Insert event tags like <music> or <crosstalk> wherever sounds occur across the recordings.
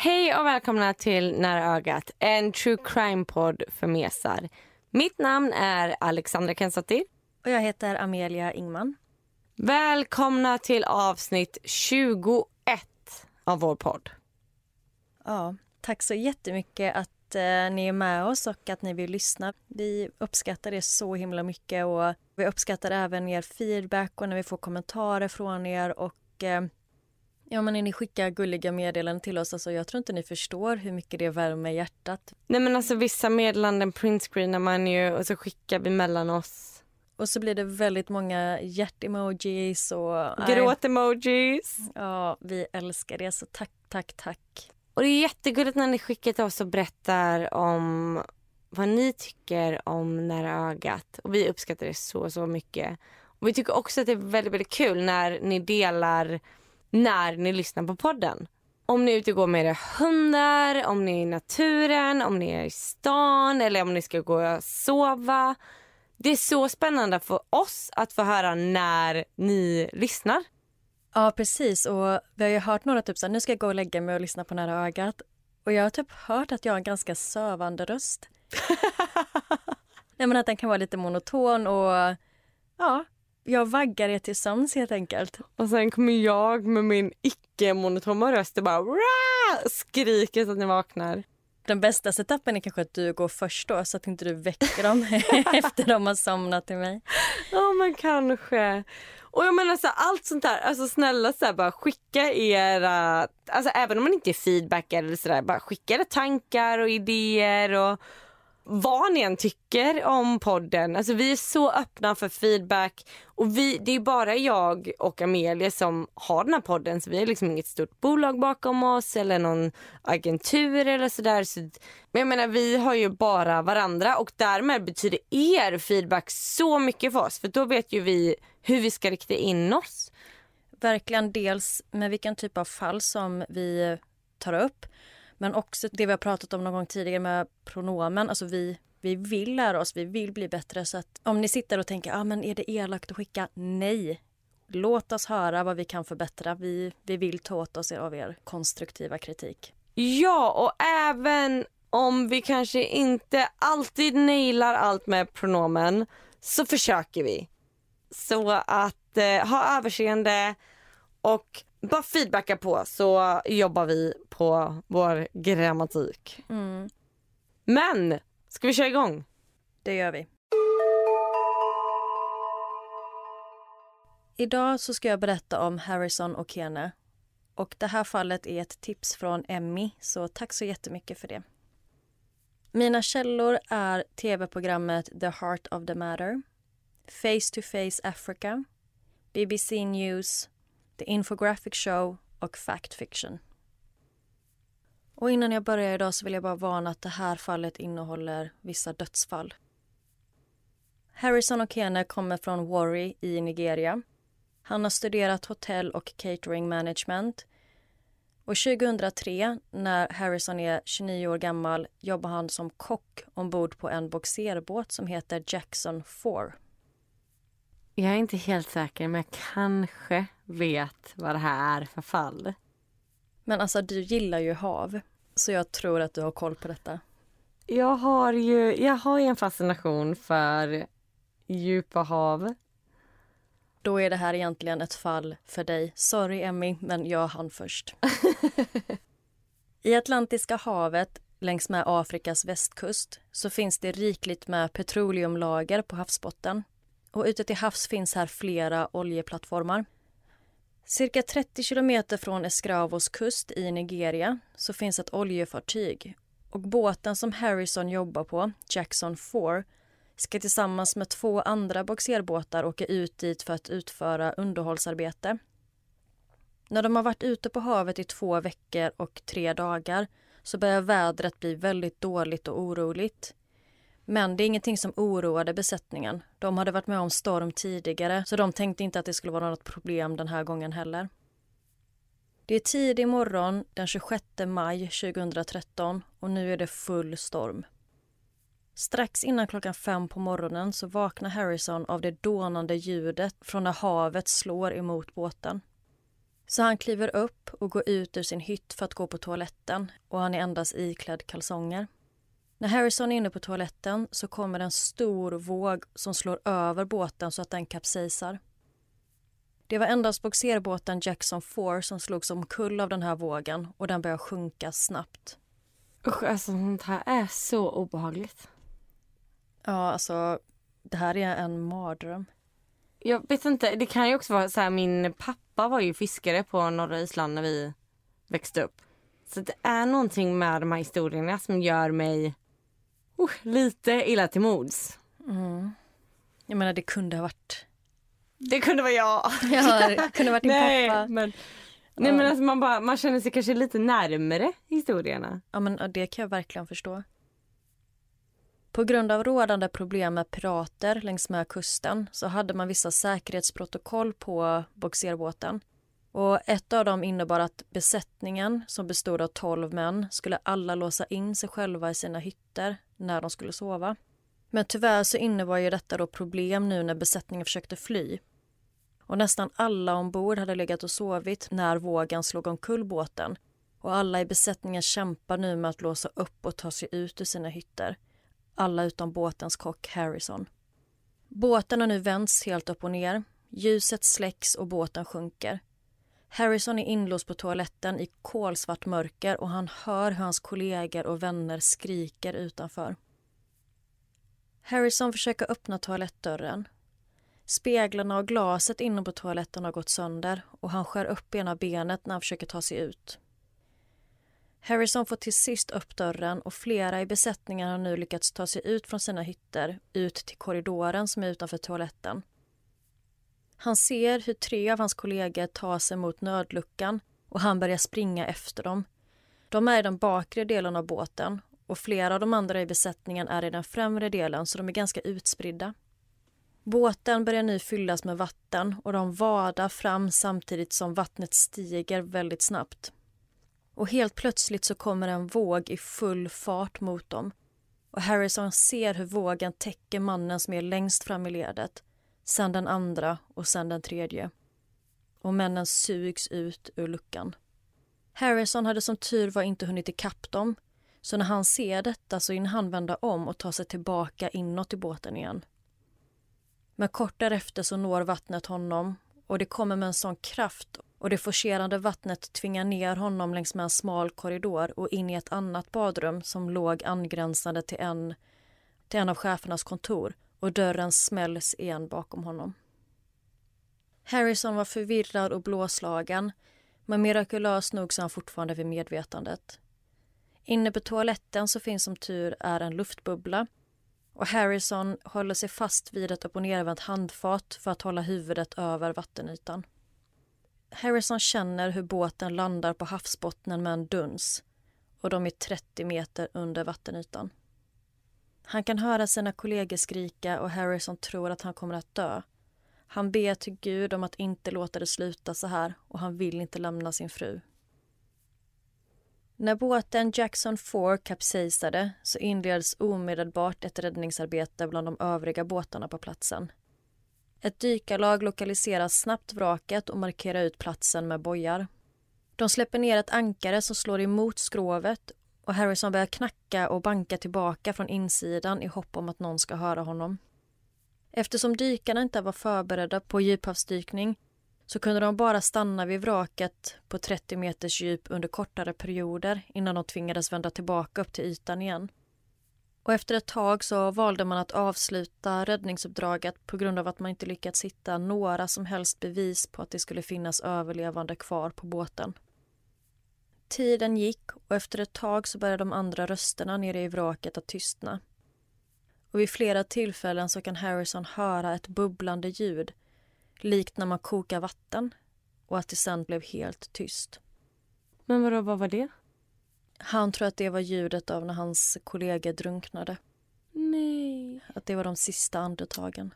Hej och välkomna till Nära ögat, en true crime-podd för mesar. Mitt namn är Alexandra Kensattir. Och jag heter Amelia Ingman. Välkomna till avsnitt 21 av vår podd. Ja, tack så jättemycket att eh, ni är med oss och att ni vill lyssna. Vi uppskattar det så himla mycket och vi uppskattar även er feedback och när vi får kommentarer från er och eh, Ja men ni skickar gulliga meddelanden till oss, alltså jag tror inte ni förstår hur mycket det värmer hjärtat. Nej men alltså vissa meddelanden printscreenar man ju och så skickar vi mellan oss. Och så blir det väldigt många hjärtemojis och... Gråt-emojis. Ja, vi älskar det så tack, tack, tack. Och det är jättegulligt när ni skickar till oss och berättar om vad ni tycker om Nära ögat. Och vi uppskattar det så, så mycket. Och vi tycker också att det är väldigt, väldigt kul när ni delar när ni lyssnar på podden. Om ni är ute och går med era hundar, om ni är i naturen, om ni är i stan eller om ni ska gå och sova. Det är så spännande för oss att få höra när ni lyssnar. Ja, precis. Och vi har ju hört några typ så här, nu ska jag gå och lägga mig och lyssna på Nära ögat. Och jag har typ hört att jag har en ganska sövande röst. <laughs> Nej, men att den kan vara lite monoton och ja, jag vaggar er till sömns helt enkelt. Och sen kommer jag med min icke-monotona röst och bara Rah! skriker så att ni vaknar. Den bästa setupen är kanske att du går först då så att inte du väcker dem <laughs> efter de har somnat till mig. Ja men kanske. Och jag menar så här, allt sånt där, alltså snälla så här, bara skicka era, alltså även om man inte är feedback eller sådär, bara skicka era tankar och idéer och vad ni än tycker om podden. Alltså vi är så öppna för feedback och vi, det är bara jag och Amelia som har den här podden så vi har liksom inget stort bolag bakom oss eller någon agentur eller sådär. Så, men jag menar vi har ju bara varandra och därmed betyder er feedback så mycket för oss för då vet ju vi hur vi ska rikta in oss. Verkligen dels med vilken typ av fall som vi tar upp men också det vi har pratat om någon gång tidigare med pronomen. Alltså vi, vi vill lära oss, vi vill bli bättre. Så att om ni sitter och tänker, ah, men är det elakt att skicka? Nej. Låt oss höra vad vi kan förbättra. Vi, vi vill ta åt oss av er konstruktiva kritik. Ja, och även om vi kanske inte alltid nailar allt med pronomen så försöker vi. Så att eh, ha överseende och bara feedbacka på så jobbar vi på vår grammatik. Mm. Men, ska vi köra igång? Det gör vi. Idag så ska jag berätta om Harrison och Kene. Och det här fallet är ett tips från Emmy, så tack så jättemycket för det. Mina källor är tv-programmet The Heart of the Matter, Face to Face Africa, BBC News The Infographic Show och Fact Fiction. Och innan jag börjar idag så vill jag bara varna att det här fallet innehåller vissa dödsfall. Harrison Okene kommer från Warri i Nigeria. Han har studerat hotell och catering management. Och 2003, när Harrison är 29 år gammal, jobbar han som kock ombord på en boxerbåt som heter Jackson 4. Jag är inte helt säker, men jag kanske vet vad det här är för fall. Men alltså, du gillar ju hav, så jag tror att du har koll på detta. Jag har ju jag har en fascination för djupa hav. Då är det här egentligen ett fall för dig. Sorry, Emmy, men jag hann först. <laughs> I Atlantiska havet längs med Afrikas västkust så finns det rikligt med petroleumlager på havsbotten. Och ute till havs finns här flera oljeplattformar. Cirka 30 kilometer från Escravos kust i Nigeria så finns ett oljefartyg och båten som Harrison jobbar på, Jackson 4, ska tillsammans med två andra boxerbåtar åka ut dit för att utföra underhållsarbete. När de har varit ute på havet i två veckor och tre dagar så börjar vädret bli väldigt dåligt och oroligt. Men det är ingenting som oroade besättningen. De hade varit med om storm tidigare så de tänkte inte att det skulle vara något problem den här gången heller. Det är tidig morgon den 26 maj 2013 och nu är det full storm. Strax innan klockan fem på morgonen så vaknar Harrison av det dånande ljudet från när havet slår emot båten. Så han kliver upp och går ut ur sin hytt för att gå på toaletten och han är endast iklädd kalsonger. När Harrison är inne på toaletten så kommer en stor våg som slår över båten så att den kapsejsar. Det var endast boxerbåten Jackson 4 som slogs omkull av den här vågen och den börjar sjunka snabbt. Usch, alltså sånt här är så obehagligt. Ja, alltså det här är en mardröm. Jag vet inte, det kan ju också vara så här, min pappa var ju fiskare på norra Island när vi växte upp. Så det är någonting med de här historierna som gör mig uh, lite illa till mods. Mm. Jag menar det kunde ha varit... Det kunde vara jag. <laughs> Ja, det kunde ha varit din nej, pappa. Men, nej men alltså man, bara, man känner sig kanske lite närmare historierna. Ja, men det kan jag verkligen förstå. På grund av rådande problem med pirater längs med kusten så hade man vissa säkerhetsprotokoll på boxerbåten. Och ett av dem innebar att besättningen, som bestod av 12 män, skulle alla låsa in sig själva i sina hytter när de skulle sova. Men tyvärr så innebar ju detta då problem nu när besättningen försökte fly. Och nästan alla ombord hade legat och sovit när vågen slog omkull båten. Och alla i besättningen kämpar nu med att låsa upp och ta sig ut ur sina hytter. Alla utom båtens kock Harrison. Båten har nu vänts helt upp och ner. Ljuset släcks och båten sjunker. Harrison är inlåst på toaletten i kolsvart mörker och han hör hur hans kollegor och vänner skriker utanför. Harrison försöker öppna toalettdörren. Speglarna och glaset inne på toaletten har gått sönder och han skär upp ena benet när han försöker ta sig ut. Harrison får till sist upp dörren och flera i besättningen har nu lyckats ta sig ut från sina hytter ut till korridoren som är utanför toaletten. Han ser hur tre av hans kollegor tar sig mot nödluckan och han börjar springa efter dem. De är i den bakre delen av båten och flera av de andra i besättningen är i den främre delen så de är ganska utspridda. Båten börjar nu fyllas med vatten och de vadar fram samtidigt som vattnet stiger väldigt snabbt. Och helt plötsligt så kommer en våg i full fart mot dem. Och Harrison ser hur vågen täcker mannen som är längst fram i ledet. Sen den andra och sen den tredje. Och männen sugs ut ur luckan. Harrison hade som tur var inte hunnit ikapp dem. Så när han ser detta så hinner han vända om och ta sig tillbaka inåt i båten igen. Men kort därefter så når vattnet honom och det kommer med en sån kraft och det forcerande vattnet tvingar ner honom längs med en smal korridor och in i ett annat badrum som låg angränsande till en, till en av chefernas kontor och dörren smälls igen bakom honom. Harrison var förvirrad och blåslagen men mirakulöst nog så är han fortfarande vid medvetandet. Inne på toaletten så finns som tur är en luftbubbla och Harrison håller sig fast vid ett uppochnervänt handfat för att hålla huvudet över vattenytan. Harrison känner hur båten landar på havsbottnen med en duns och de är 30 meter under vattenytan. Han kan höra sina kollegor skrika och Harrison tror att han kommer att dö. Han ber till Gud om att inte låta det sluta så här och han vill inte lämna sin fru. När båten Jackson 4 kapsejsade så inleds omedelbart ett räddningsarbete bland de övriga båtarna på platsen. Ett dykarlag lokaliserar snabbt vraket och markerar ut platsen med bojar. De släpper ner ett ankare som slår emot skrovet och Harrison börjar knacka och banka tillbaka från insidan i hopp om att någon ska höra honom. Eftersom dykarna inte var förberedda på djuphavsdykning så kunde de bara stanna vid vraket på 30 meters djup under kortare perioder innan de tvingades vända tillbaka upp till ytan igen. Och efter ett tag så valde man att avsluta räddningsuppdraget på grund av att man inte lyckats hitta några som helst bevis på att det skulle finnas överlevande kvar på båten. Tiden gick och efter ett tag så började de andra rösterna nere i vraket att tystna. Och vid flera tillfällen så kan Harrison höra ett bubblande ljud likt när man kokar vatten och att det sen blev helt tyst. Men vadå, vad var det? Han tror att det var ljudet av när hans kollega drunknade. Nej. Att det var de sista andetagen.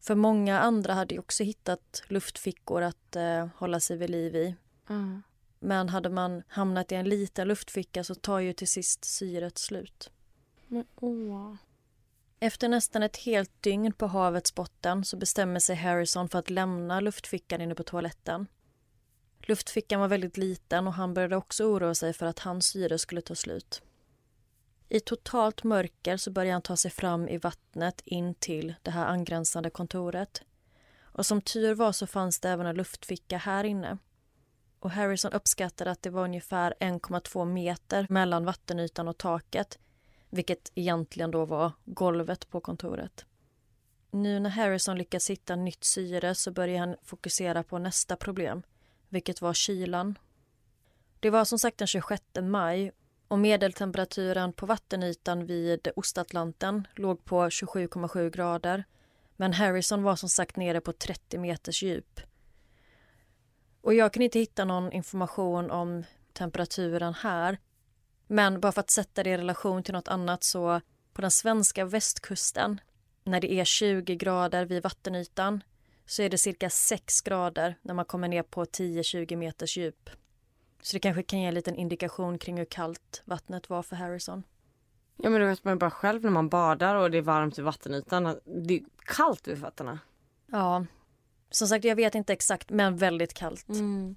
För många andra hade också hittat luftfickor att eh, hålla sig vid liv i. Mm. Men hade man hamnat i en liten luftficka så tar ju till sist syret slut. Men åh. Efter nästan ett helt dygn på havets botten så bestämmer sig Harrison för att lämna luftfickan inne på toaletten. Luftfickan var väldigt liten och han började också oroa sig för att hans syre skulle ta slut. I totalt mörker så börjar han ta sig fram i vattnet in till det här angränsande kontoret. Och som tur var så fanns det även en luftficka här inne. Och Harrison uppskattade att det var ungefär 1,2 meter mellan vattenytan och taket vilket egentligen då var golvet på kontoret. Nu när Harrison lyckats hitta nytt syre så börjar han fokusera på nästa problem, vilket var kylan. Det var som sagt den 26 maj och medeltemperaturen på vattenytan vid Ostatlanten låg på 27,7 grader. Men Harrison var som sagt nere på 30 meters djup. Och jag kan inte hitta någon information om temperaturen här. Men bara för att sätta det i relation till något annat så på den svenska västkusten när det är 20 grader vid vattenytan så är det cirka 6 grader när man kommer ner på 10-20 meters djup. Så det kanske kan ge en liten indikation kring hur kallt vattnet var för Harrison. Ja men det vet man ju bara själv när man badar och det är varmt i vattenytan. Det är kallt vid fötterna. Ja, som sagt jag vet inte exakt men väldigt kallt. Mm.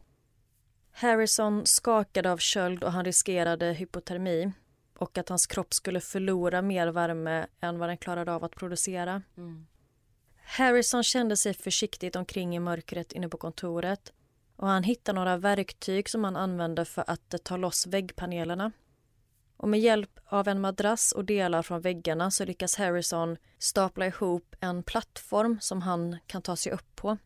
Harrison skakade av köld och han riskerade hypotermi och att hans kropp skulle förlora mer värme än vad den klarade av att producera. Mm. Harrison kände sig försiktigt omkring i mörkret inne på kontoret och han hittade några verktyg som han använde för att ta loss väggpanelerna. Och med hjälp av en madrass och delar från väggarna så lyckas Harrison stapla ihop en plattform som han kan ta sig upp på.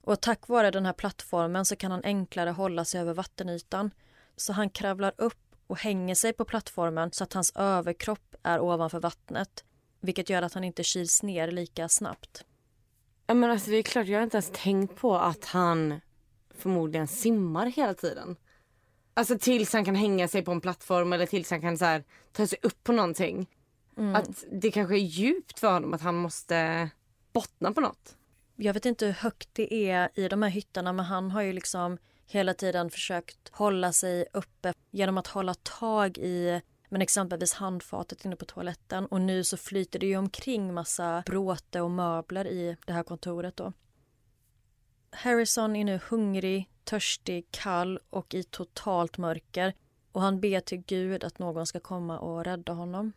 Och tack vare den här plattformen så kan han enklare hålla sig över vattenytan. Så han kravlar upp och hänger sig på plattformen så att hans överkropp är ovanför vattnet. Vilket gör att han inte kyls ner lika snabbt. Ja men alltså det är klart, jag har inte ens tänkt på att han förmodligen simmar hela tiden. Alltså tills han kan hänga sig på en plattform eller tills han kan så här, ta sig upp på någonting. Mm. Att det kanske är djupt för honom att han måste bottna på något. Jag vet inte hur högt det är i de här hytterna men han har ju liksom hela tiden försökt hålla sig uppe genom att hålla tag i men exempelvis handfatet inne på toaletten och nu så flyter det ju omkring massa bråte och möbler i det här kontoret då. Harrison är nu hungrig, törstig, kall och i totalt mörker och han ber till Gud att någon ska komma och rädda honom.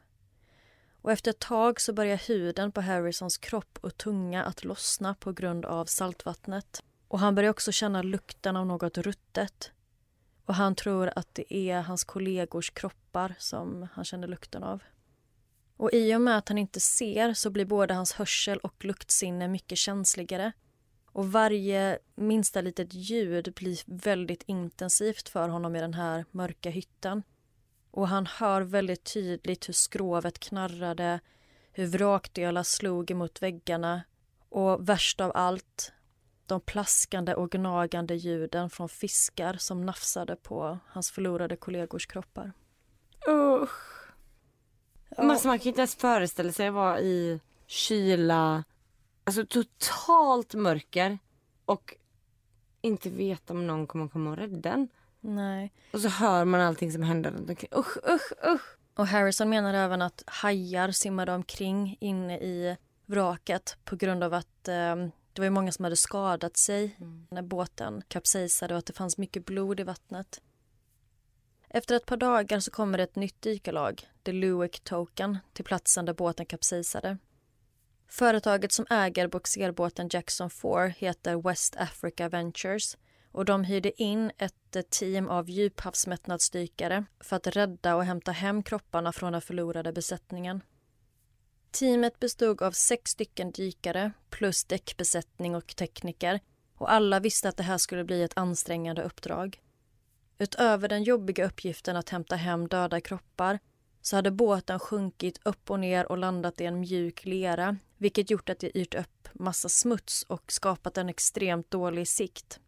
Och efter ett tag så börjar huden på Harrisons kropp och tunga att lossna på grund av saltvattnet. Och han börjar också känna lukten av något ruttet. Och han tror att det är hans kollegors kroppar som han känner lukten av. Och i och med att han inte ser så blir både hans hörsel och luktsinne mycket känsligare. Och varje minsta litet ljud blir väldigt intensivt för honom i den här mörka hytten. Och han hör väldigt tydligt hur skrovet knarrade, hur vrakdelar slog emot väggarna och värst av allt, de plaskande och gnagande ljuden från fiskar som nafsade på hans förlorade kollegors kroppar. Usch. Ja. Man kan inte ens föreställa sig att vara i kyla, alltså totalt mörker och inte veta om någon kommer komma och rädda en. Nej. Och så hör man allting som händer runt omkring. Usch, usch, usch. Och Harrison menar även att hajar simmade omkring inne i vraket på grund av att eh, det var ju många som hade skadat sig när båten kapsejsade och att det fanns mycket blod i vattnet. Efter ett par dagar så kommer ett nytt dykarlag, The Lewick Token, till platsen där båten kapsejsade. Företaget som äger boxerbåten Jackson 4 heter West Africa Ventures och de hyrde in ett eh, team av djuphavsmättnadsdykare för att rädda och hämta hem kropparna från den förlorade besättningen. Teamet bestod av sex stycken dykare plus däckbesättning och tekniker och alla visste att det här skulle bli ett ansträngande uppdrag. Utöver den jobbiga uppgiften att hämta hem döda kroppar så hade båten sjunkit upp och ner och landat i en mjuk lera vilket gjort att det yrt upp massa smuts och skapat en extremt dålig sikt.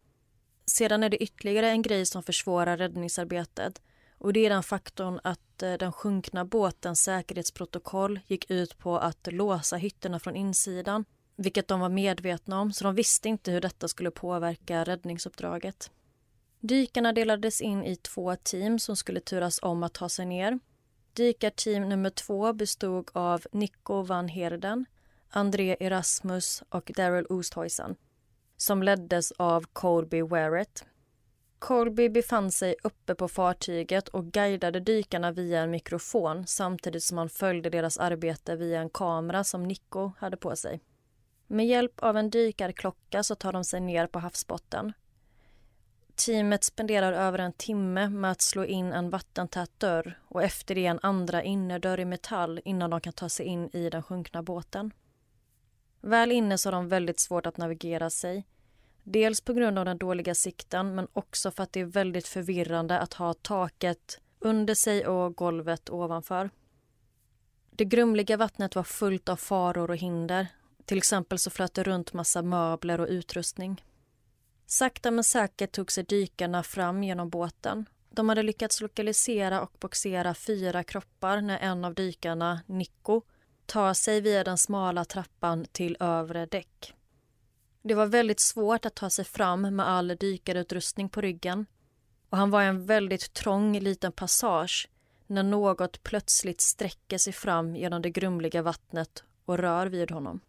Sedan är det ytterligare en grej som försvårar räddningsarbetet och det är den faktorn att eh, den sjunkna båtens säkerhetsprotokoll gick ut på att låsa hytterna från insidan vilket de var medvetna om, så de visste inte hur detta skulle påverka räddningsuppdraget. Dykarna delades in i två team som skulle turas om att ta sig ner. Dykarteam nummer två bestod av Nico van Herden, André Erasmus och Daryl Oosthuizen som leddes av Colby Warrett. Colby befann sig uppe på fartyget och guidade dykarna via en mikrofon samtidigt som han följde deras arbete via en kamera som Nico hade på sig. Med hjälp av en dykarklocka så tar de sig ner på havsbotten. Teamet spenderar över en timme med att slå in en vattentät dörr och efter det en andra innerdörr i metall innan de kan ta sig in i den sjunkna båten. Väl inne så har de väldigt svårt att navigera sig. Dels på grund av den dåliga sikten men också för att det är väldigt förvirrande att ha taket under sig och golvet ovanför. Det grumliga vattnet var fullt av faror och hinder till exempel så flöt det runt massa möbler och utrustning. Sakta men säkert tog sig dykarna fram genom båten. De hade lyckats lokalisera och boxera fyra kroppar när en av dykarna, Nico, tar sig via den smala trappan till övre däck. Det var väldigt svårt att ta sig fram med all dykarutrustning på ryggen och han var i en väldigt trång liten passage när något plötsligt sträcker sig fram genom det grumliga vattnet och rör vid honom.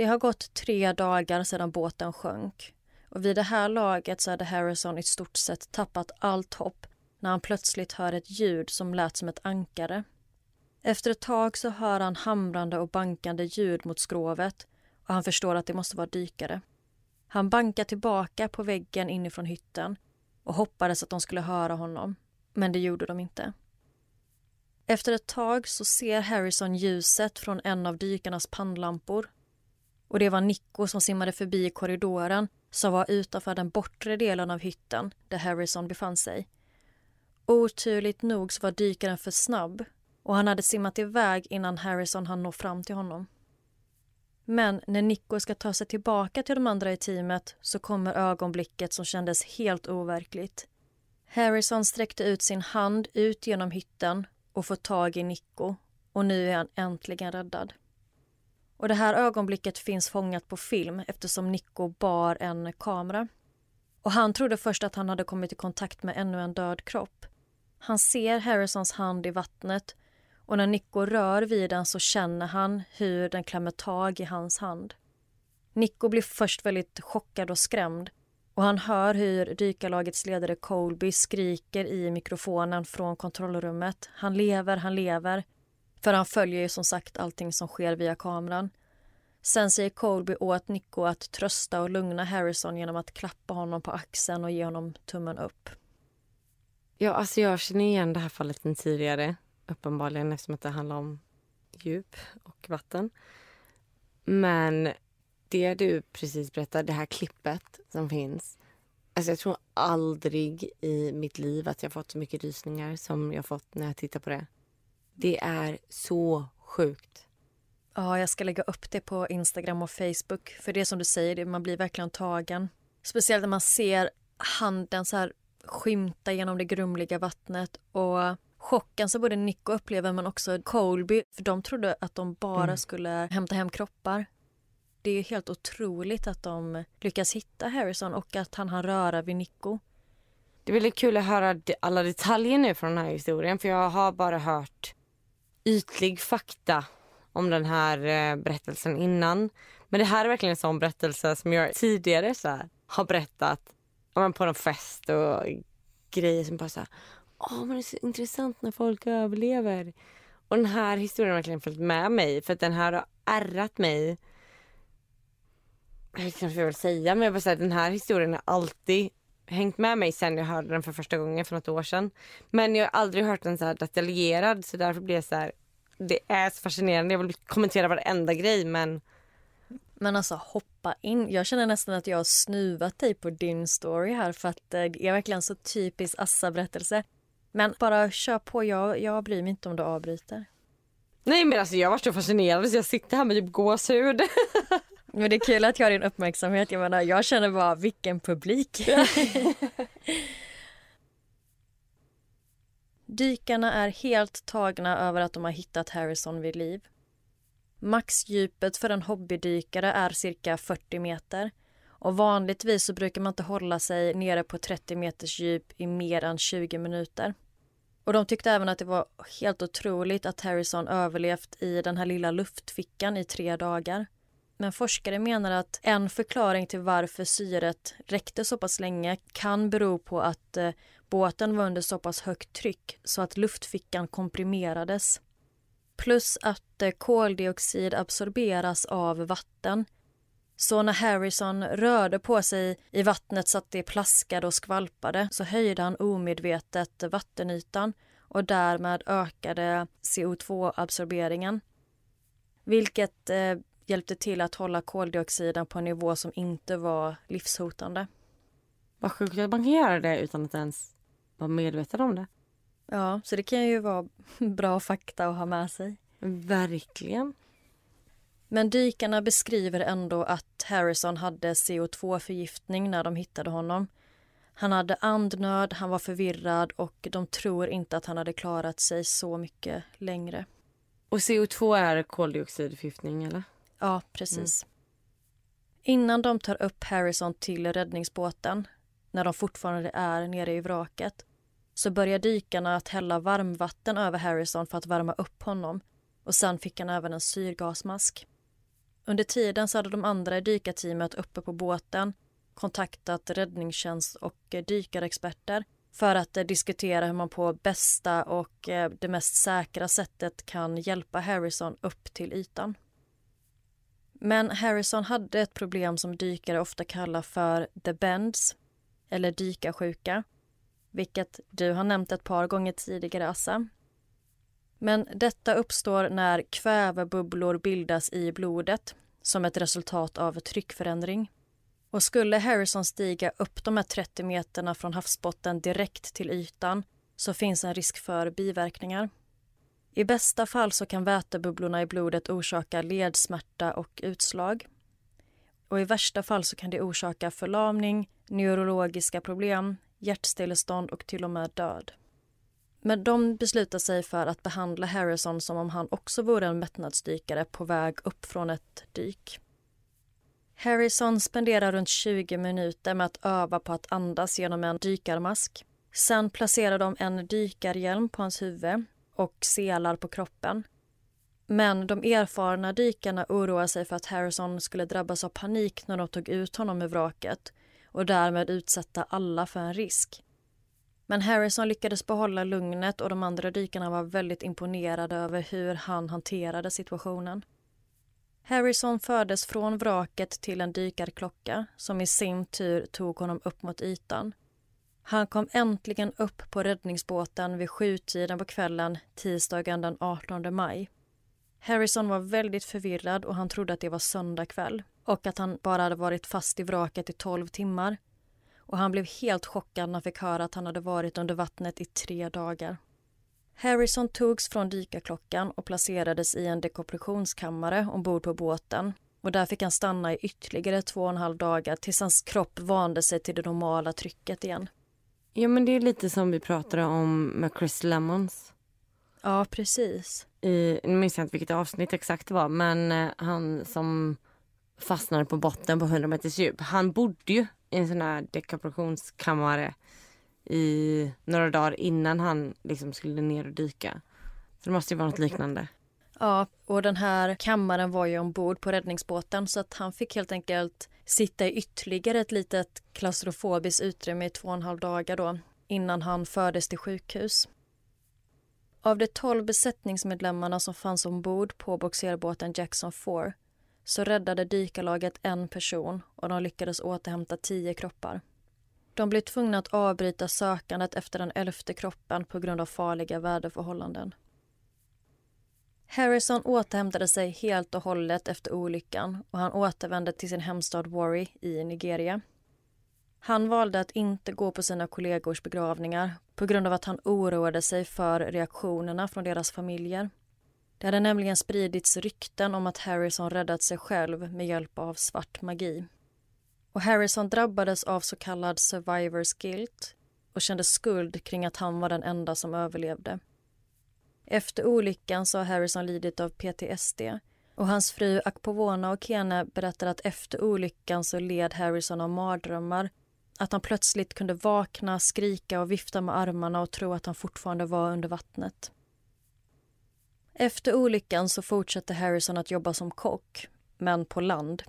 Det har gått tre dagar sedan båten sjönk och vid det här laget så hade Harrison i stort sett tappat allt hopp när han plötsligt hör ett ljud som lät som ett ankare. Efter ett tag så hör han hamrande och bankande ljud mot skrovet och han förstår att det måste vara dykare. Han bankar tillbaka på väggen inifrån hytten och hoppades att de skulle höra honom, men det gjorde de inte. Efter ett tag så ser Harrison ljuset från en av dykarnas pannlampor och det var Nico som simmade förbi korridoren som var utanför den bortre delen av hytten där Harrison befann sig. Oturligt nog så var dykaren för snabb och han hade simmat iväg innan Harrison hann nå fram till honom. Men när Nico ska ta sig tillbaka till de andra i teamet så kommer ögonblicket som kändes helt overkligt. Harrison sträckte ut sin hand ut genom hytten och får tag i Nico och nu är han äntligen räddad. Och det här ögonblicket finns fångat på film eftersom Nico bar en kamera. Och han trodde först att han hade kommit i kontakt med ännu en död kropp. Han ser Harrisons hand i vattnet och när Nico rör vid den så känner han hur den klämmer tag i hans hand. Nico blir först väldigt chockad och skrämd och han hör hur dykarlagets ledare Colby skriker i mikrofonen från kontrollrummet. Han lever, han lever. För han följer ju som sagt allting som sker via kameran. Sen säger Colby åt Nico att trösta och lugna Harrison genom att klappa honom på axeln och ge honom tummen upp. Ja, alltså jag känner igen det här fallet sen tidigare. Uppenbarligen eftersom att det handlar om djup och vatten. Men det du precis berättade, det här klippet som finns. Alltså jag tror aldrig i mitt liv att jag fått så mycket rysningar som jag fått när jag tittar på det. Det är så sjukt. Ja, jag ska lägga upp det på Instagram och Facebook. För det som du säger, man blir verkligen tagen. Speciellt när man ser handen så här skymta genom det grumliga vattnet och chocken som både Nico upplever men också Colby. För de trodde att de bara mm. skulle hämta hem kroppar. Det är helt otroligt att de lyckas hitta Harrison och att han har röra vid Nico. Det är väldigt kul att höra alla detaljer nu från den här historien för jag har bara hört ytlig fakta om den här eh, berättelsen innan. Men det här är verkligen en sån berättelse som jag tidigare så här, har berättat om på någon fest och grejer som bara så här, åh men det är så intressant när folk överlever. Och den här historien har verkligen följt med mig för att den här har ärrat mig. Jag vet inte vad jag vill säga men jag bara säga att den här historien har alltid hängt med mig sen jag hörde den för första gången för något år sedan. Men jag har aldrig hört den så här detaljerad så därför blir jag så här, det är så fascinerande. Jag vill kommentera varenda grej men men alltså hoppa in. Jag känner nästan att jag har snuvat dig på din story här för att det eh, är verkligen så typisk Assa-berättelse. Men bara kör på, jag, jag bryr mig inte om du avbryter. Nej men alltså jag var så fascinerad så jag sitter här med typ gåshud. <laughs> Men det är kul att jag har din uppmärksamhet. Jag menar, jag känner bara vilken publik. <laughs> Dykarna är helt tagna över att de har hittat Harrison vid liv. Maxdjupet för en hobbydykare är cirka 40 meter och vanligtvis så brukar man inte hålla sig nere på 30 meters djup i mer än 20 minuter. Och de tyckte även att det var helt otroligt att Harrison överlevt i den här lilla luftfickan i tre dagar. Men forskare menar att en förklaring till varför syret räckte så pass länge kan bero på att eh, båten var under så pass högt tryck så att luftfickan komprimerades. Plus att eh, koldioxid absorberas av vatten. Så när Harrison rörde på sig i vattnet så att det plaskade och skvalpade så höjde han omedvetet vattenytan och därmed ökade CO2-absorberingen. Vilket eh, hjälpte till att hålla koldioxiden på en nivå som inte var livshotande. Vad sjukt att man kan göra det utan att ens vara medveten om det. Ja, så det kan ju vara <laughs> bra fakta att ha med sig. Verkligen. Men dykarna beskriver ändå att Harrison hade CO2-förgiftning när de hittade honom. Han hade andnöd, han var förvirrad och de tror inte att han hade klarat sig så mycket längre. Och CO2 är koldioxidförgiftning eller? Ja, precis. Mm. Innan de tar upp Harrison till räddningsbåten, när de fortfarande är nere i vraket, så börjar dykarna att hälla varmvatten över Harrison för att värma upp honom och sen fick han även en syrgasmask. Under tiden så hade de andra i dykarteamet uppe på båten kontaktat räddningstjänst och eh, dykarexperter för att eh, diskutera hur man på bästa och eh, det mest säkra sättet kan hjälpa Harrison upp till ytan. Men Harrison hade ett problem som dykare ofta kallar för the bends, eller dykarsjuka, vilket du har nämnt ett par gånger tidigare, Assa. Men detta uppstår när kvävebubblor bildas i blodet som ett resultat av tryckförändring. Och skulle Harrison stiga upp de här 30 meterna från havsbotten direkt till ytan så finns en risk för biverkningar. I bästa fall så kan vätebubblorna i blodet orsaka ledsmärta och utslag. Och i värsta fall så kan det orsaka förlamning, neurologiska problem, hjärtstillestånd och till och med död. Men de beslutar sig för att behandla Harrison som om han också vore en mättnadsdykare på väg upp från ett dyk. Harrison spenderar runt 20 minuter med att öva på att andas genom en dykarmask. Sen placerar de en dykarhjälm på hans huvud och selar på kroppen. Men de erfarna dykarna oroar sig för att Harrison skulle drabbas av panik när de tog ut honom ur vraket och därmed utsätta alla för en risk. Men Harrison lyckades behålla lugnet och de andra dykarna var väldigt imponerade över hur han hanterade situationen. Harrison fördes från vraket till en dykarklocka som i sin tur tog honom upp mot ytan. Han kom äntligen upp på räddningsbåten vid sjutiden på kvällen tisdagen den 18 maj. Harrison var väldigt förvirrad och han trodde att det var söndag kväll och att han bara hade varit fast i vraket i 12 timmar. Och han blev helt chockad när han fick höra att han hade varit under vattnet i tre dagar. Harrison togs från dykarklockan och placerades i en dekompressionskammare ombord på båten. Och där fick han stanna i ytterligare två och en halv dagar tills hans kropp vande sig till det normala trycket igen. Ja men det är lite som vi pratade om med Chris Lemons. Ja precis. I, nu minns jag inte vilket avsnitt exakt det var men eh, han som fastnade på botten på 100 meters djup. Han bodde ju i en sån här dekompressionskammare i några dagar innan han liksom skulle ner och dyka. Så det måste ju vara något liknande. Ja, och den här kammaren var ju ombord på räddningsbåten så att han fick helt enkelt sitta i ytterligare ett litet klaustrofobiskt utrymme i två och en halv dagar då innan han fördes till sjukhus. Av de tolv besättningsmedlemmarna som fanns ombord på boxerbåten Jackson 4 så räddade dykarlaget en person och de lyckades återhämta tio kroppar. De blev tvungna att avbryta sökandet efter den elfte kroppen på grund av farliga väderförhållanden. Harrison återhämtade sig helt och hållet efter olyckan och han återvände till sin hemstad Warri i Nigeria. Han valde att inte gå på sina kollegors begravningar på grund av att han oroade sig för reaktionerna från deras familjer. Det hade nämligen spridits rykten om att Harrison räddat sig själv med hjälp av svart magi. Och Harrison drabbades av så kallad survivors guilt och kände skuld kring att han var den enda som överlevde. Efter olyckan så har Harrison lidit av PTSD och hans fru Akpovona och Kene berättar att efter olyckan så led Harrison av mardrömmar. Att han plötsligt kunde vakna, skrika och vifta med armarna och tro att han fortfarande var under vattnet. Efter olyckan så fortsatte Harrison att jobba som kock, men på land.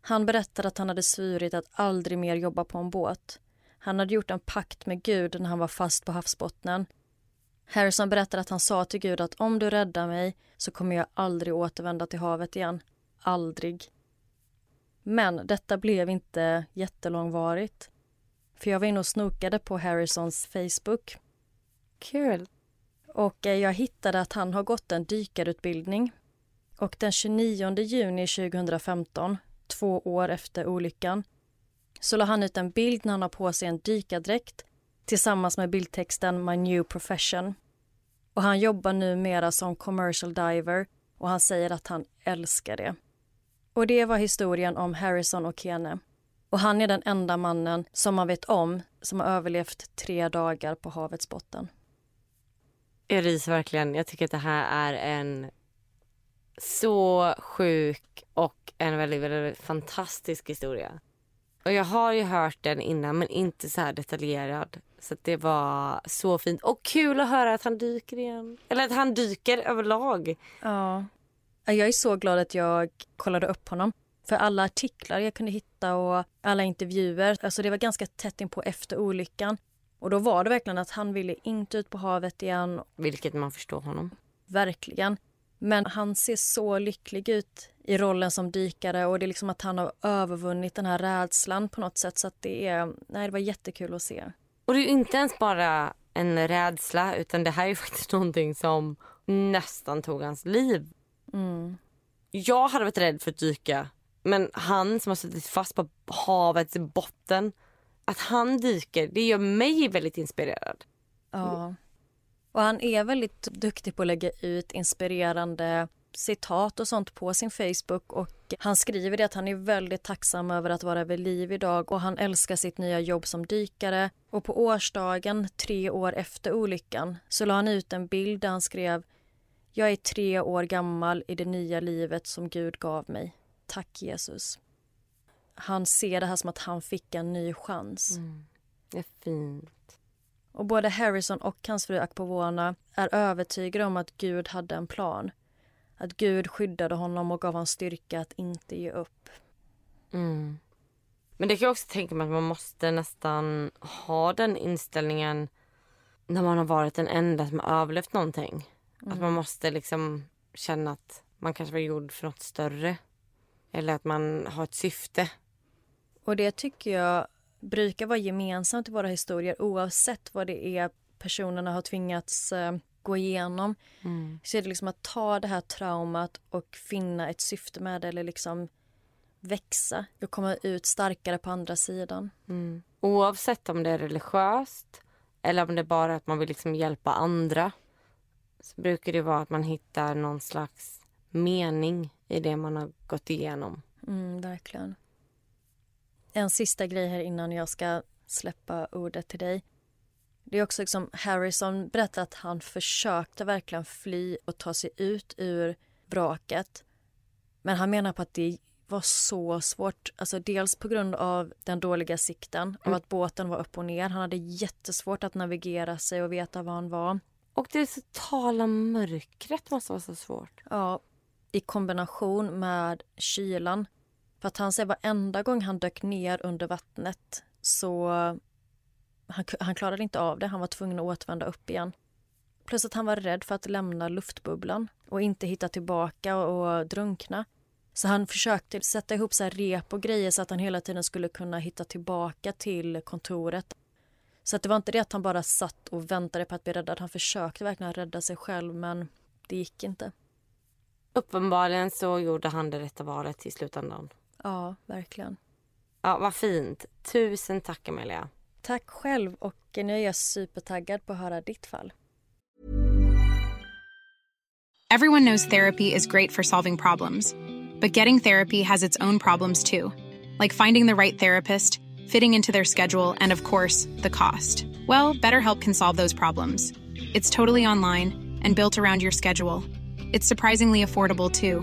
Han berättade att han hade svurit att aldrig mer jobba på en båt. Han hade gjort en pakt med Gud när han var fast på havsbottnen. Harrison berättade att han sa till Gud att om du räddar mig så kommer jag aldrig återvända till havet igen. Aldrig. Men detta blev inte jättelångvarigt. För jag var inne och snokade på Harrisons Facebook. Kul. Och eh, jag hittade att han har gått en dykarutbildning. Och den 29 juni 2015, två år efter olyckan, så la han ut en bild när han har på sig en dykardräkt tillsammans med bildtexten My new profession. Och han jobbar numera som commercial diver och han säger att han älskar det. Och det var historien om Harrison och Kene. Och han är den enda mannen som man vet om som har överlevt tre dagar på havets botten. Jag ryser verkligen. Jag tycker att det här är en så sjuk och en väldigt, väldigt fantastisk historia. Och jag har ju hört den innan men inte så här detaljerad. Så det var så fint. Och kul att höra att han dyker igen. Eller att han dyker överlag. Ja. Jag är så glad att jag kollade upp honom. För alla artiklar jag kunde hitta och alla intervjuer, alltså det var ganska tätt in på efter olyckan. Och då var det verkligen att han ville inte ut på havet igen. Vilket man förstår honom. Verkligen. Men han ser så lycklig ut i rollen som dykare och det är liksom att han har övervunnit den här rädslan på något sätt. Så att det, är, nej, det var jättekul att se. Och det är inte ens bara en rädsla utan det här är <laughs> faktiskt någonting som nästan tog hans liv. Mm. Jag hade varit rädd för att dyka men han som har suttit fast på havets botten att han dyker, det gör mig väldigt inspirerad. Ja. Och han är väldigt duktig på att lägga ut inspirerande citat och sånt på sin Facebook och han skriver det att han är väldigt tacksam över att vara vid liv idag och han älskar sitt nya jobb som dykare och på årsdagen, tre år efter olyckan, så la han ut en bild där han skrev Jag är tre år gammal i det nya livet som Gud gav mig. Tack Jesus. Han ser det här som att han fick en ny chans. Mm. Det är fint. Och både Harrison och hans fru Akpovona är övertygade om att Gud hade en plan. Att Gud skyddade honom och gav honom styrka att inte ge upp. Mm. Men det kan jag också tänka mig att man måste nästan ha den inställningen när man har varit den enda som har överlevt någonting. Mm. Att man måste liksom känna att man kanske var gjord för något större. Eller att man har ett syfte. Och det tycker jag brukar vara gemensamt i våra historier oavsett vad det är personerna har tvingats eh, gå igenom. Mm. Så är det liksom att ta det här traumat och finna ett syfte med det eller liksom växa och komma ut starkare på andra sidan. Mm. Oavsett om det är religiöst eller om det är bara att man vill liksom hjälpa andra så brukar det vara att man hittar någon slags mening i det man har gått igenom. Mm, verkligen. En sista grej här innan jag ska släppa ordet till dig. Det är också liksom Harrison berättar att han försökte verkligen fly och ta sig ut ur vraket. Men han menar på att det var så svårt. Alltså dels på grund av den dåliga sikten och mm. att båten var upp och ner. Han hade jättesvårt att navigera sig och veta var han var. Och det totala mörkret måste vara så svårt. Ja, i kombination med kylan. För att han säger varenda gång han dök ner under vattnet så han, han klarade inte av det. Han var tvungen att återvända upp igen. Plus att han var rädd för att lämna luftbubblan och inte hitta tillbaka och, och drunkna. Så han försökte sätta ihop så rep och grejer så att han hela tiden skulle kunna hitta tillbaka till kontoret. Så att det var inte det att han bara satt och väntade på att bli räddad. Han försökte verkligen rädda sig själv men det gick inte. Uppenbarligen så gjorde han det rätta valet i slutändan. Ja, verkligen. Ja, vad fint. Tusen tack Amelia. Tack själv och nu är jag supertaggad på att höra ditt fall. Everyone knows therapy is great for solving problems, but getting therapy has its own problems too, like finding the right therapist, fitting into their schedule, and of course, the cost. Well, BetterHelp can solve those problems. It's totally online and built around your schedule. It's surprisingly affordable too.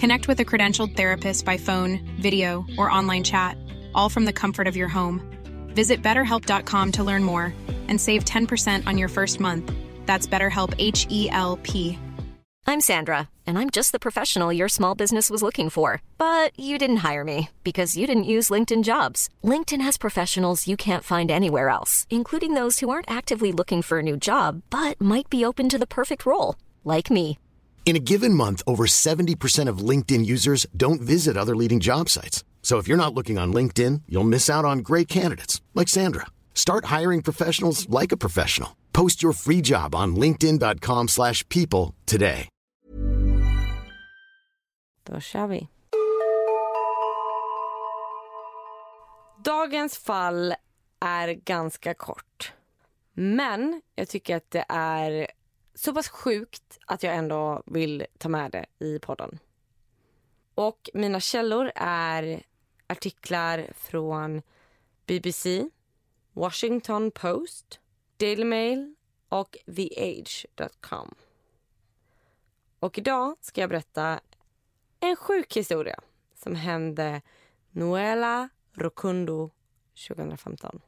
Connect with a credentialed therapist by phone, video, or online chat, all from the comfort of your home. Visit betterhelp.com to learn more and save 10% on your first month. That's BetterHelp H E L P. I'm Sandra, and I'm just the professional your small business was looking for. But you didn't hire me because you didn't use LinkedIn jobs. LinkedIn has professionals you can't find anywhere else, including those who aren't actively looking for a new job but might be open to the perfect role, like me. In a given month, over 70% of LinkedIn users don't visit other leading job sites. So if you're not looking on LinkedIn, you'll miss out on great candidates like Sandra. Start hiring professionals like a professional. Post your free job on linkedin.com/people today. Då kör vi. Dagens fall är ganska kort. Men jag tycker att det är så pass sjukt att jag ändå vill ta med det i podden. Och mina källor är artiklar från BBC, Washington Post, Daily Mail och TheAge.com. Och idag ska jag berätta en sjuk historia som hände Noela Rokundo 2015.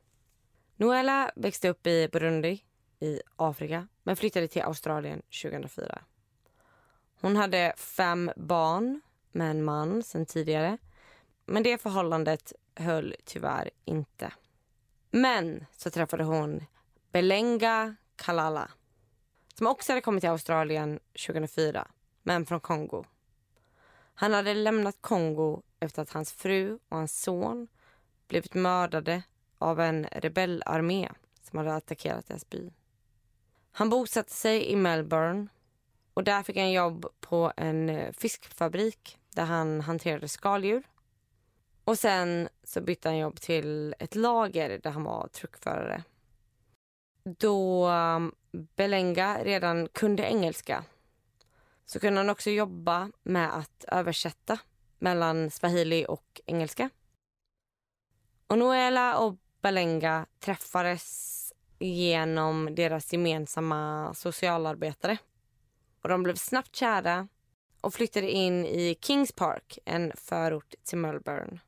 Noela växte upp i Burundi i Afrika men flyttade till Australien 2004. Hon hade fem barn med en man sen tidigare men det förhållandet höll tyvärr inte. Men så träffade hon Belenga Kalala som också hade kommit till Australien 2004, men från Kongo. Han hade lämnat Kongo efter att hans fru och hans son blivit mördade av en rebellarmé som hade attackerat deras by. Han bosatte sig i Melbourne och där fick han jobb på en fiskfabrik där han hanterade skaldjur. Och sen så bytte han jobb till ett lager där han var truckförare. Då um, Belenga redan kunde engelska så kunde han också jobba med att översätta mellan swahili och engelska. Och Noela och Belenga träffades genom deras gemensamma socialarbetare. Och de blev snabbt kära och flyttade in i Kings Park, en förort till Melbourne.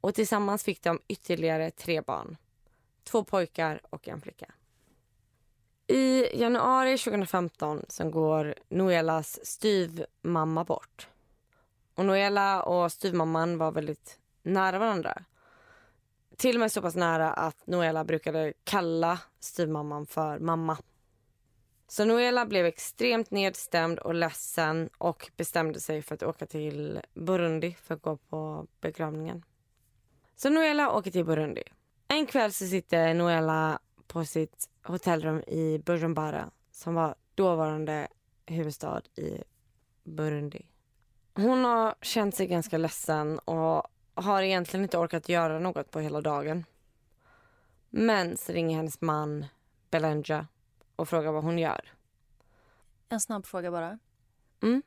Och tillsammans fick de ytterligare tre barn. Två pojkar och en flicka. I januari 2015 så går Noelas styvmamma bort. Och Noela och styvmamman var väldigt nära varandra. Till och med så pass nära att Noela brukade kalla styvmamman för mamma. Så Noela blev extremt nedstämd och ledsen och bestämde sig för att åka till Burundi för att gå på begravningen. Så Noela åker till Burundi. En kväll så sitter Noela på sitt hotellrum i Bujumbura som var dåvarande huvudstad i Burundi. Hon har känt sig ganska ledsen och har egentligen inte orkat göra något på hela dagen. Men så ringer hennes man Belenja och frågar vad hon gör. En snabb fråga bara. Mm.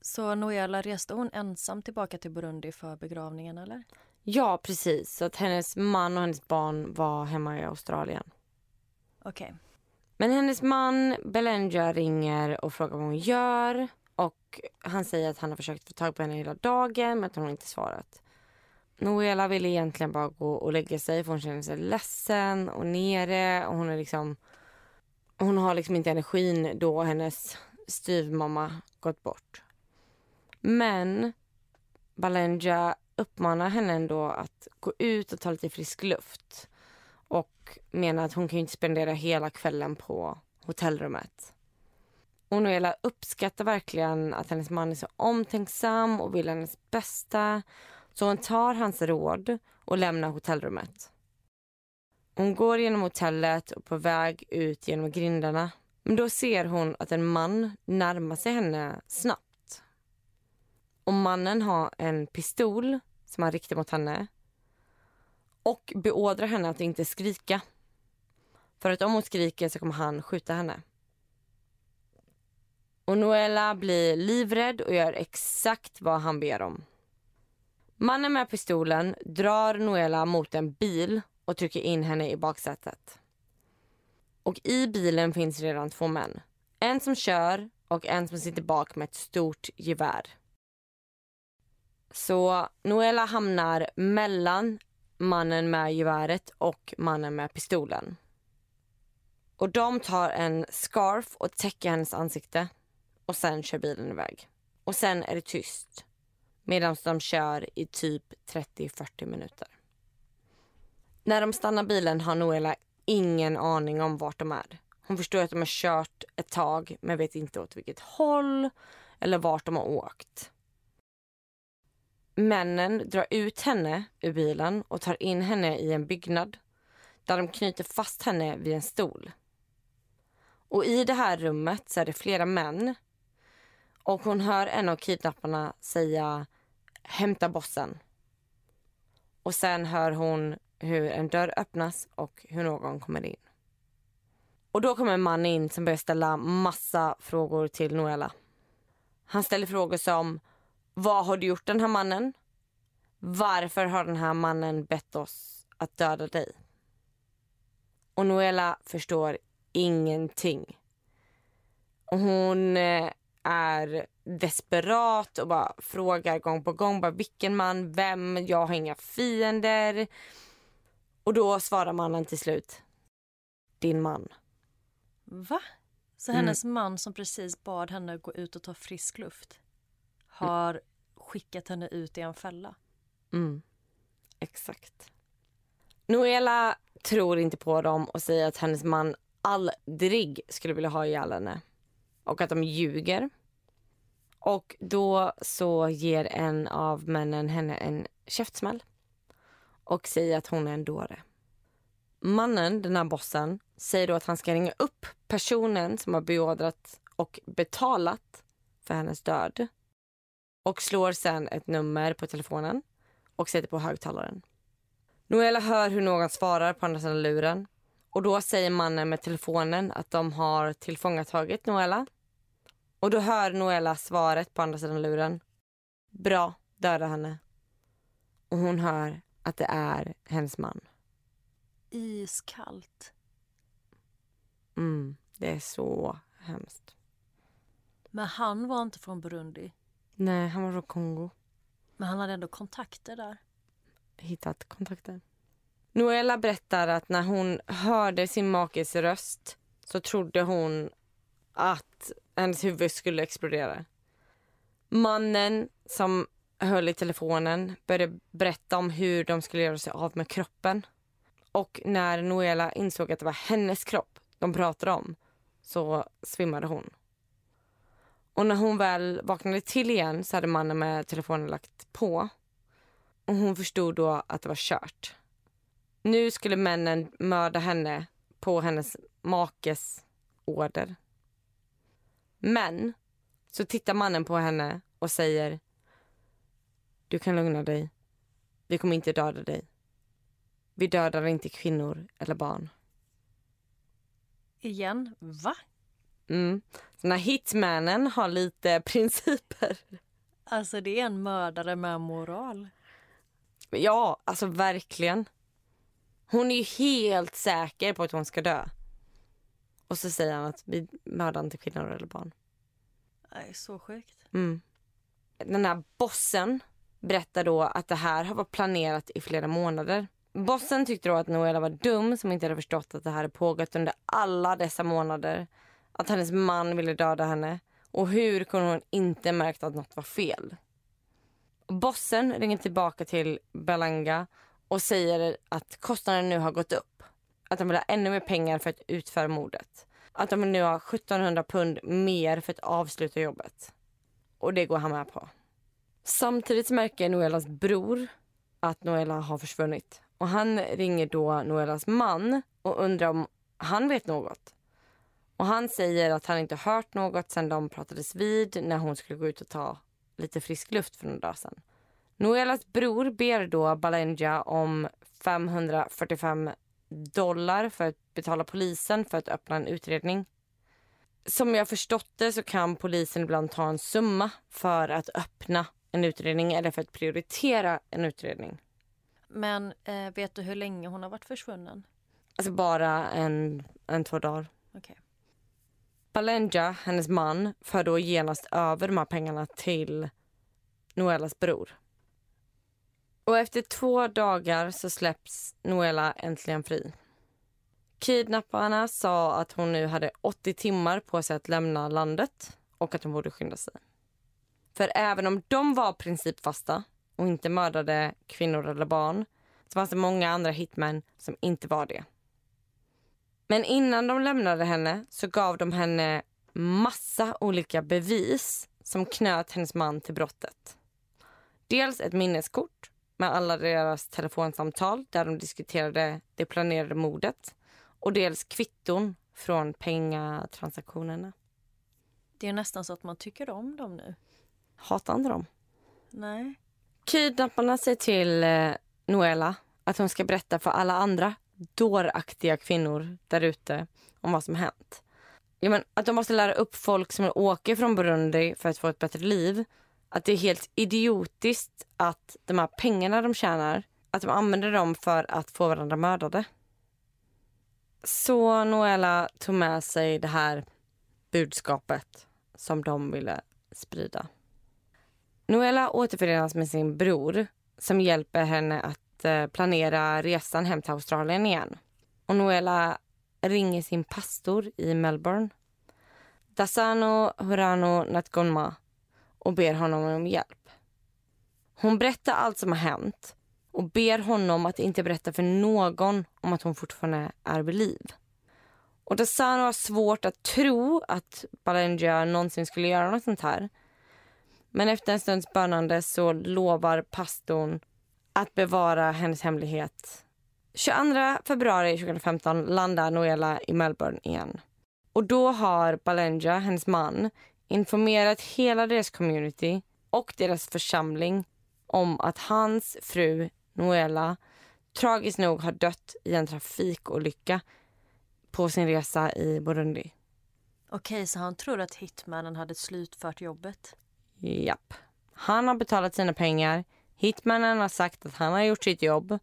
Så Noela, reste hon ensam tillbaka till Burundi för begravningen eller? Ja, precis. Att hennes man och hennes barn var hemma i Australien. Okej. Men hennes man Belenja ringer och frågar vad hon gör. Och Han säger att han har försökt få tag på henne hela dagen men att hon inte svarat. Noela vill egentligen bara gå och lägga sig för hon känner sig ledsen och nere. Och hon, är liksom, hon har liksom inte energin då hennes styvmamma gått bort. Men Balenja uppmanar henne ändå att gå ut och ta lite frisk luft och menar att hon kan inte spendera hela kvällen på hotellrummet. Och Noela uppskattar verkligen att hennes man är så omtänksam och vill hennes bästa. Så hon tar hans råd och lämnar hotellrummet. Hon går genom hotellet och på väg ut genom grindarna. Men då ser hon att en man närmar sig henne snabbt. Och mannen har en pistol som han riktar mot henne och beordrar henne att inte skrika. För att om hon skriker så kommer han skjuta henne. Och Noella blir livrädd och gör exakt vad han ber om. Mannen med pistolen drar Noella mot en bil och trycker in henne i baksätet. Och i bilen finns redan två män. En som kör och en som sitter bak med ett stort gevär. Så Noella hamnar mellan mannen med geväret och mannen med pistolen. Och de tar en scarf och täcker hennes ansikte och sen kör bilen iväg. Och sen är det tyst medan de kör i typ 30-40 minuter. När de stannar bilen har Noela ingen aning om vart de är. Hon förstår att de har kört ett tag men vet inte åt vilket håll eller vart de har åkt. Männen drar ut henne ur bilen och tar in henne i en byggnad där de knyter fast henne vid en stol. Och i det här rummet så är det flera män och hon hör en av kidnapparna säga hämta bossen. Och sen hör hon hur en dörr öppnas och hur någon kommer in. Och då kommer en man in som börjar ställa massa frågor till Noella. Han ställer frågor som vad har du gjort den här mannen? Varför har den här mannen bett oss att döda dig? Och Noella förstår ingenting. Och hon eh, är desperat och bara frågar gång på gång bara vilken man, vem, jag har inga fiender. Och då svarar mannen till slut din man. Va? Så hennes mm. man som precis bad henne gå ut och ta frisk luft har skickat henne ut i en fälla? Mm. Exakt. Noela tror inte på dem och säger att hennes man aldrig skulle vilja ha ihjäl henne. Och att de ljuger. Och då så ger en av männen henne en käftsmäll och säger att hon är en dåre. Mannen, den här bossen, säger då att han ska ringa upp personen som har beordrat och betalat för hennes död och slår sen ett nummer på telefonen och sätter på högtalaren. Noella hör hur någon svarar på andra sidan luren och då säger mannen med telefonen att de har tillfångatagit Noella och då hör Noella svaret på andra sidan luren. Bra, döda henne. Och hon hör att det är hennes man. Iskallt. Mm, det är så hemskt. Men han var inte från Burundi? Nej, han var från Kongo. Men han hade ändå kontakter där? Hittat kontakter. Noella berättar att när hon hörde sin makes röst så trodde hon att hennes huvud skulle explodera. Mannen som höll i telefonen började berätta om hur de skulle göra sig av med kroppen. Och när Noela insåg att det var hennes kropp de pratade om så svimmade hon. Och när hon väl vaknade till igen så hade mannen med telefonen lagt på. Och hon förstod då att det var kört. Nu skulle männen mörda henne på hennes makes order. Men så tittar mannen på henne och säger Du kan lugna dig. Vi kommer inte döda dig. Vi dödar inte kvinnor eller barn. Igen? Va? Mm. Den här hitmannen har lite <laughs> principer. Alltså det är en mördare med moral. Ja, alltså verkligen. Hon är ju helt säker på att hon ska dö. Och så säger han att vi mördar inte kvinnor eller barn. Nej, så sjukt. Mm. Den här bossen berättar då att det här har varit planerat i flera månader. Bossen tyckte då att Noella var dum som inte hade förstått att det här hade pågått under alla dessa månader. Att hennes man ville döda henne. Och hur kunde hon inte märkt att något var fel? Bossen ringer tillbaka till Belanga och säger att kostnaden nu har gått upp. Att de vill ha ännu mer pengar för att utföra mordet. Att de nu har 1700 pund mer för att avsluta jobbet. Och det går han med på. Samtidigt märker Noelas bror att Noela har försvunnit. Och han ringer då Noelas man och undrar om han vet något. Och han säger att han inte hört något sen de pratades vid när hon skulle gå ut och ta lite frisk luft för några dagar sedan. Noelas bror ber då Balenja om 545 dollar för att betala polisen för att öppna en utredning. Som jag förstått det så kan polisen ibland ta en summa för att öppna en utredning eller för att prioritera en utredning. Men eh, vet du hur länge hon har varit försvunnen? Alltså bara en, en två dagar. Okej. Balenja, hennes man, för då genast över de här pengarna till Noelas bror. Och efter två dagar så släpps Noela äntligen fri. Kidnapparna sa att hon nu hade 80 timmar på sig att lämna landet och att hon borde skynda sig. För även om de var principfasta och inte mördade kvinnor eller barn så fanns det många andra hitmän som inte var det. Men innan de lämnade henne så gav de henne massa olika bevis som knöt hennes man till brottet. Dels ett minneskort med alla deras telefonsamtal där de diskuterade det planerade mordet och dels kvitton från pengatransaktionerna. Det är nästan så att man tycker om dem nu. Hatar inte dem. Nej. Kidnapparna säger till eh, Noela att hon ska berätta för alla andra dåraktiga kvinnor där ute om vad som hänt. Ja, men att de måste lära upp folk som åker från Burundi för att få ett bättre liv. Att det är helt idiotiskt att de här pengarna de tjänar, att de använder dem för att få varandra mördade. Så Noela tog med sig det här budskapet som de ville sprida. Noela återförenas med sin bror som hjälper henne att Eh, planera resan hem till Australien igen. Och Noela ringer sin pastor i Melbourne, Dasano Hurano Natgonma och ber honom om hjälp. Hon berättar allt som har hänt och ber honom att inte berätta för någon om att hon fortfarande är vid liv. Och Dasano har svårt att tro att Balenja någonsin skulle göra något sånt här. Men efter en stunds bönande så lovar pastorn att bevara hennes hemlighet. 22 februari 2015 landar Noela i Melbourne igen. Och då har Balenja, hennes man, informerat hela deras community och deras församling om att hans fru Noela tragiskt nog har dött i en trafikolycka på sin resa i Burundi. Okej, så han tror att hitmannen hade slutfört jobbet? Japp. Han har betalat sina pengar. Hitmannen har sagt att han har gjort sitt jobb.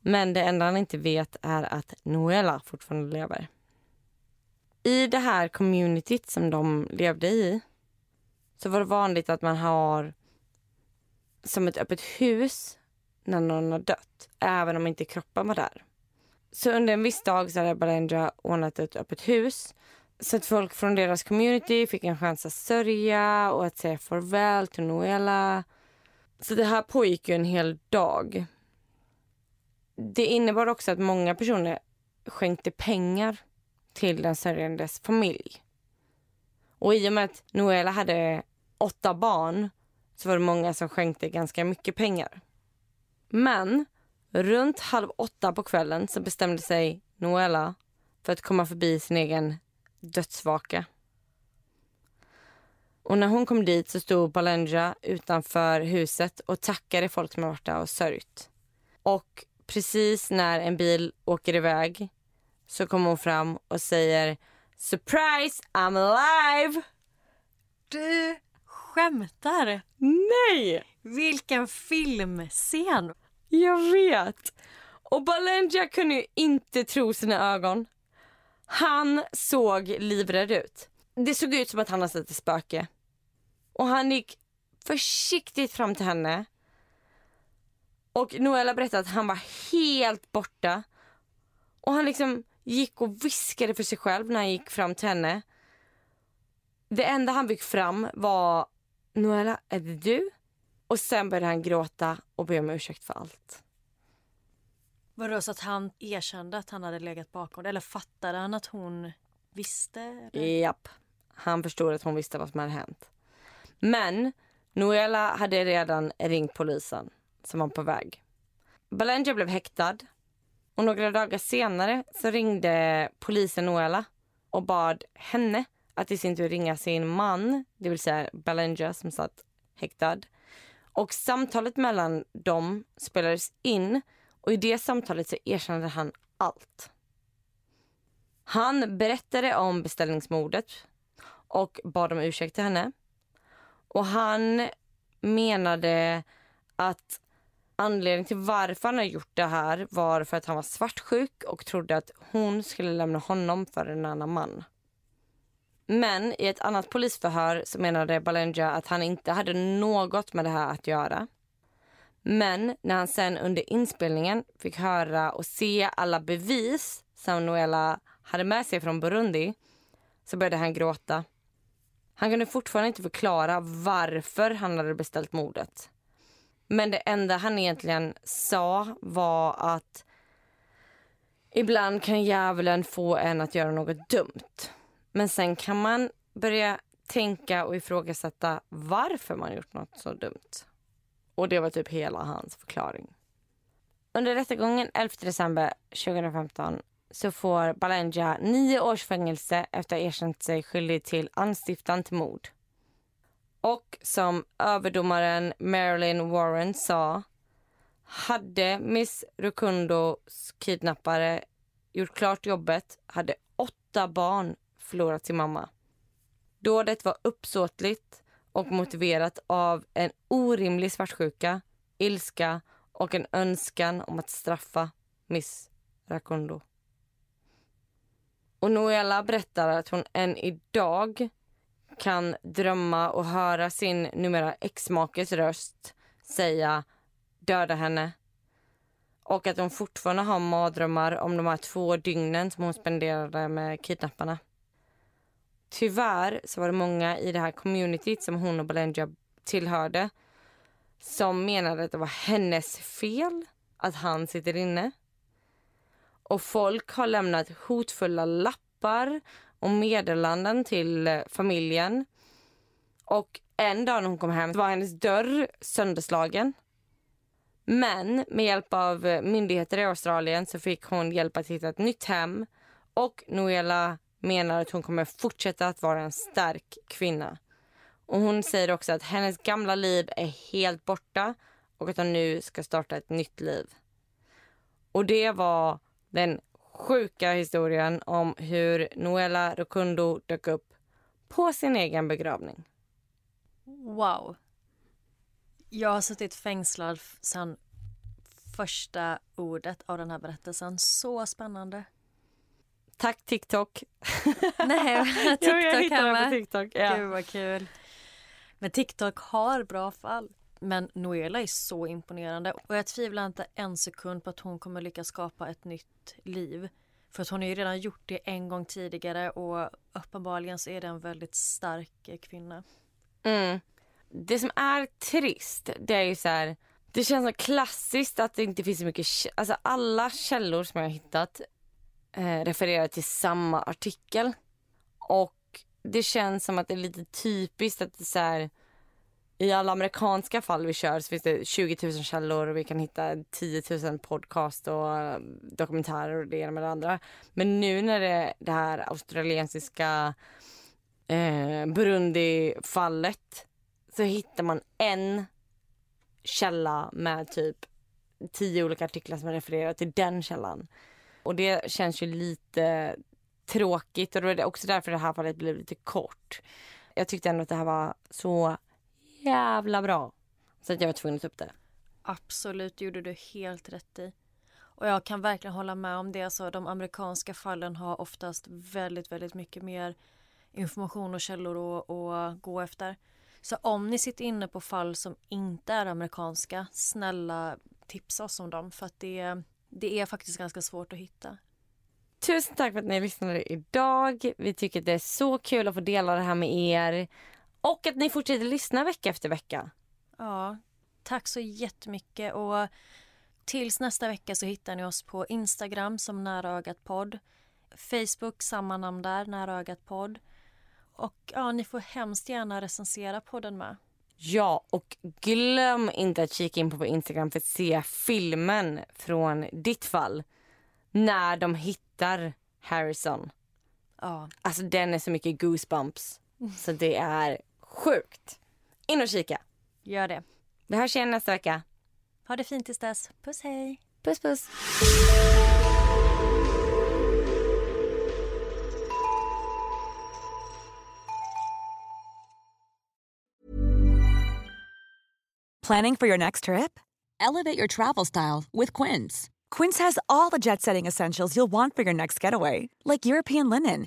Men det enda han inte vet är att Noela fortfarande lever. I det här communityt som de levde i så var det vanligt att man har som ett öppet hus när någon har dött, även om inte kroppen var där. Så under en viss dag så hade Balenja ordnat ett öppet hus så att folk från deras community fick en chans att sörja och att säga farväl till Noela. Så det här pågick ju en hel dag. Det innebar också att många personer skänkte pengar till den sörjandes familj. Och i och med att Noela hade åtta barn så var det många som skänkte ganska mycket pengar. Men runt halv åtta på kvällen så bestämde sig Noela för att komma förbi sin egen dödsvaka. Och när hon kom dit så stod Balenja utanför huset och tackade folk som har varit där och sörjt. Och precis när en bil åker iväg så kommer hon fram och säger Surprise, I'm alive! Du skämtar? Nej! Vilken filmscen! Jag vet. Och Balenja kunde ju inte tro sina ögon. Han såg livrädd ut. Det såg ut som att han hade sett ett spöke. Och han gick försiktigt fram till henne. Och Noella berättade att han var helt borta. Och han liksom gick och viskade för sig själv när han gick fram till henne. Det enda han fick fram var Noella, är det du? Och sen började han gråta och be om ursäkt för allt. Vadå, så att han erkände att han hade legat bakom Eller fattade han att hon visste? Eller? Japp. Han förstod att hon visste vad som hade hänt. Men Noela hade redan ringt polisen som var på väg. Balenja blev häktad och några dagar senare så ringde polisen Noela och bad henne att i sin tur ringa sin man, det vill säga Balenja som satt häktad Och samtalet mellan dem spelades in och i det samtalet så erkände han allt. Han berättade om beställningsmordet och bad om ursäkt till henne. Och han menade att anledningen till varför han hade gjort det här var för att han var svartsjuk och trodde att hon skulle lämna honom för en annan man. Men i ett annat polisförhör så menade Balenja att han inte hade något med det här att göra. Men när han sen under inspelningen fick höra och se alla bevis som Noela hade med sig från Burundi så började han gråta. Han kunde fortfarande inte förklara varför han hade beställt mordet. Men det enda han egentligen sa var att ibland kan djävulen få en att göra något dumt. Men sen kan man börja tänka och ifrågasätta varför man gjort något så dumt. Och det var typ hela hans förklaring. Under rättegången 11 december 2015 så får Balenja nio års fängelse efter att ha erkänt sig skyldig till anstiftan till mord. Och som överdomaren Marilyn Warren sa hade Miss Rukundos kidnappare gjort klart jobbet hade åtta barn förlorat sin mamma. Dådet var uppsåtligt och motiverat av en orimlig svartsjuka, ilska och en önskan om att straffa Miss Rakundo. Och Noella berättar att hon än idag kan drömma och höra sin numera exmakes röst säga döda henne. Och att hon fortfarande har mardrömmar om de här två dygnen som hon spenderade med kidnapparna. Tyvärr så var det många i det här communityt som hon och Balenja tillhörde som menade att det var hennes fel att han sitter inne. Och folk har lämnat hotfulla lappar och meddelanden till eh, familjen. Och en dag när hon kom hem var hennes dörr sönderslagen. Men med hjälp av eh, myndigheter i Australien så fick hon hjälp att hitta ett nytt hem. Och Noela menar att hon kommer fortsätta att vara en stark kvinna. Och Hon säger också att hennes gamla liv är helt borta och att hon nu ska starta ett nytt liv. Och det var den sjuka historien om hur Noela Rokundo dök upp på sin egen begravning. Wow. Jag har suttit fängslad sedan första ordet av den här berättelsen. Så spännande. Tack TikTok. <laughs> Nej, <laughs> TikTok jo, jag hittade på TikTok. Ja. Gud vad kul. Men TikTok har bra fall. Men Noela är så imponerande och jag tvivlar inte en sekund på att hon kommer lyckas skapa ett nytt liv. För att hon har ju redan gjort det en gång tidigare och uppenbarligen så är det en väldigt stark eh, kvinna. Mm. Det som är trist, det är ju så här. Det känns så klassiskt att det inte finns så mycket, alltså alla källor som jag har hittat eh, refererar till samma artikel. Och det känns som att det är lite typiskt att det är så här, i alla amerikanska fall vi kör så finns det 20 000 källor och vi kan hitta 10 000 podcast och eh, dokumentärer och det ena med det andra. Men nu när det är det här australiensiska eh, Burundi-fallet så hittar man en källa med typ tio olika artiklar som refererar till den källan. Och det känns ju lite tråkigt och det var också därför det här fallet blev lite kort. Jag tyckte ändå att det här var så jävla bra så att jag var tvungen att ta upp det. Absolut, det gjorde du helt rätt i. Och jag kan verkligen hålla med om det. Alltså, de amerikanska fallen har oftast väldigt, väldigt mycket mer information och källor att, gå efter. Så om ni sitter inne på fall som inte är amerikanska, snälla tipsa oss om dem. För att det, det är faktiskt ganska svårt att hitta. Tusen tack för att ni lyssnade idag. Vi tycker att det är så kul att få dela det här med er. Och att ni fortsätter lyssna vecka efter vecka. Ja, tack så jättemycket. Och tills nästa vecka så hittar ni oss på Instagram som Nära Ögat Podd. Facebook, samma namn där, Nära Ögat Podd. Och ja, ni får hemskt gärna recensera podden med. Ja, och glöm inte att kika in på vår Instagram för att se filmen från ditt fall. När de hittar Harrison. Ja, Alltså den är så mycket goosebumps. Så det är sjukt. In och kika. gör det. Vi hörs igen nästa vecka. Ha det fint tills dess. Puss hej! Puss puss. Planning for your next trip? Elevate your travel style with Quince. Quince has all the jet setting essentials you'll want for your next getaway, like European linen,